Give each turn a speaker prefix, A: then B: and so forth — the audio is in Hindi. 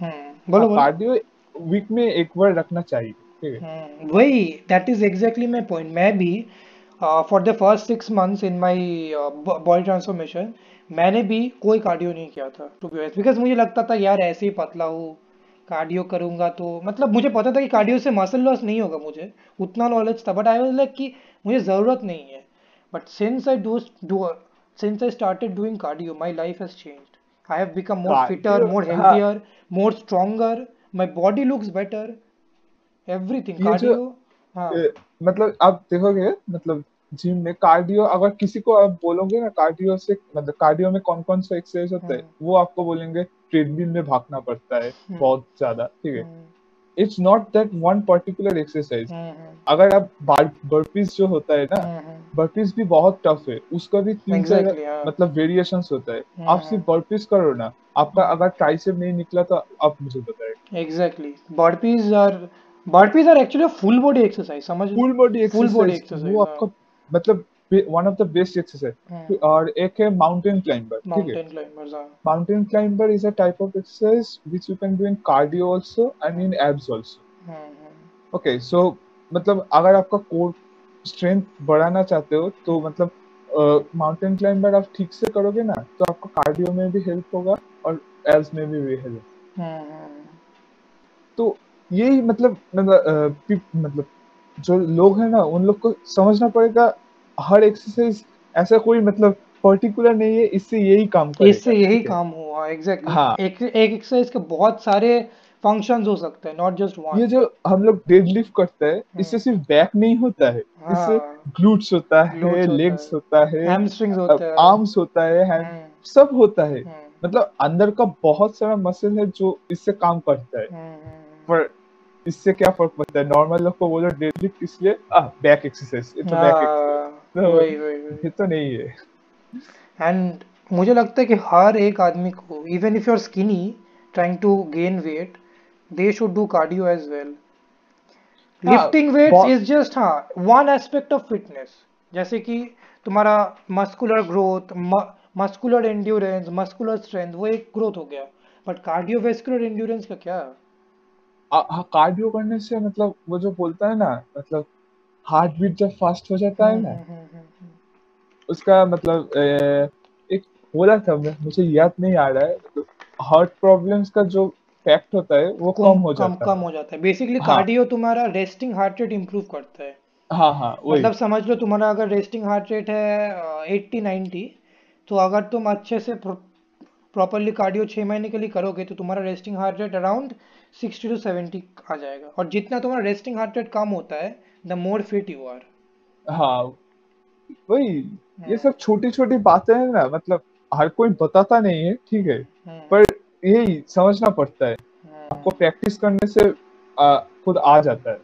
A: हम्म। बोलो बोलो।
B: कार्डियो वीक में एक बार रखना चाहिए ठीक है?
A: हम्म। वही that is exactly my point मैं भी for the first six months in my body transformation मैंने भी कोई कार्डियो नहीं किया था टू बी बिकॉज़ मुझे लगता था यार ऐसे ही पतला हूँ कार्डियो करूँगा तो मतलब मुझे पता था कि कार्डियो से मसल लॉस नहीं होगा मुझे उतना नॉलेज था. बट आई वाज लाइक कि मुझे ज़रूरत नहीं है. But since I do do since I started doing cardio my life has changed fitter
B: cardio
A: more
B: हाँ
A: healthier more stronger my body looks better everything
B: ये जो
A: कार्डियो हाँ।
B: मतलब आप देखोगे मतलब जिम में कार्डियो अगर किसी को आप बोलोगे ना कार्डियो से मतलब कार्डियो में कौन कौन सा एक्सरसाइज होता है
A: हम्म
B: वो आपको बोलेंगे ट्रेडमिल में भागना पड़ता है
A: हम्म
B: बहुत ज़्यादा ठीक है?
A: हम्म
B: it's not that one particular exercise
A: hmm
B: अगर आप बर्पीज जो होता है ना
A: हम्म
B: बर्पीज भी बहुत टफ है। उसका भी तीन चार
A: एग्जैक्टली हाँ।
B: मतलब वेरिएशंस होता है। आप
A: हम्म।
B: सिर्फ़ बर्पीज करो ना आपका अगर ट्राइसेप नहीं निकला तो आप मुझे बताएँ।
A: Exactly burpees are burpees are actually full body exercise समझ
B: full body
A: full body
B: exercise
A: exercise
B: वो
A: हाँ।
B: आपका मतलब one of the best exercise और एक है माउंटेन क्लाइंबर ठीक है?
A: Mountain climbers
B: mountain climber is a type of exercise which you can do in cardio also and in abs also.
A: Hmm hmm
B: okay so मतलब अगर आपका कोर स्ट्रेंथ बढ़ाना चाहते हो तो मतलब माउंटेन क्लाइंबर आप ठीक से करोगे ना तो आपको कार्डियो में भी हेल्प होगा और एब्स में भी, हेल्प
A: हम्म हम्म
B: तो यही मतलब मतलब अ, पी- मतलब जो लोग हैं ना उन लोग को समझना पड़ेगा हर एक्सरसाइज ऐसा कोई मतलब पर्टिकुलर नहीं है इससे यही काम
A: इससे यही काम हुआ एग्जैक्टली
B: हाँ।
A: एक एक एक्सरसाइज के बहुत सारे फ़ंक्शंस हो सकते हैं नॉट जस्ट वन ये
B: जो हम लोग डेडलिफ्ट करते हैं इससे
A: हम्म
B: सिर्फ़ बैक नहीं होता है
A: हाँ, इससे
B: ग्लूट्स होता है लेग्स होता है।
A: हैमस्ट्रिंग्स होता है।
B: आर्म्स होता है सब होता है।
A: हम्म।
B: मतलब अंदर का बहुत सारा मसल है जो इससे काम करता है।
A: हम्म
B: पर इससे क्या फ़र्क पड़ता है? नॉर्मल लोग को बोलो डेडलिफ्ट इसलिए बैक एक्सरसाइज तो बैक एक्सरसाइज तो
A: वही वही वही।
B: तो नहीं है।
A: एंड मुझे लगता है कि हर एक आदमी को even if you are skinny trying to gain weight they should do cardio as well
B: हाँ
A: लिफ्टिंग वेट्स इज़ जस्ट हाँ वन एस्पेक्ट ऑफ़ फिटनेस जैसे कि तुम्हारा muscular growth muscular endurance muscular strength वो एक ग्रोथ हो गया। बट कार्डियोवेस्कुलर एंड्योरेंस का क्या?
B: कार्डियो करने से मतलब वो जो बोलता है ना मतलब हार्ट बीट जब फास्ट हो जाता है
A: हम्म
B: ना उसका मतलब एक बोला था मुझे याद नहीं आ रहा है मतलब हार्ट प्रॉब्लम्स का जो फैक्ट होता है वो
A: कम
B: कम हो
A: कम
B: जाता
A: कम
B: हो
A: जाता है। बेसिकली
B: हाँ।
A: कार्डियो तुम्हारा रेस्टिंग हार्ट रेट इंप्रूव करता है।
B: हाँ हाँ
A: मतलब समझ लो तुम्हारा अगर रेस्टिंग हार्ट रेट है एट्टी नाइन्टी तो अगर तुम अच्छे से प्रॉपरली कार्डियो छः महीने के लिए करोगे तो तुम्हारा resting heart rate around sixty to seventy आ जाएगा। और जितना तुम्हारा रेस्टिंग हार्ट रेट कम होता है the more fit you are
B: हाँ वही। ये सब छोटी छोटी बातें हैं ना मतलब हर कोई बताता नहीं है ठीक है पर यही समझना पड़ता है। आपको प्रैक्टिस करने से आ, खुद आ जाता है।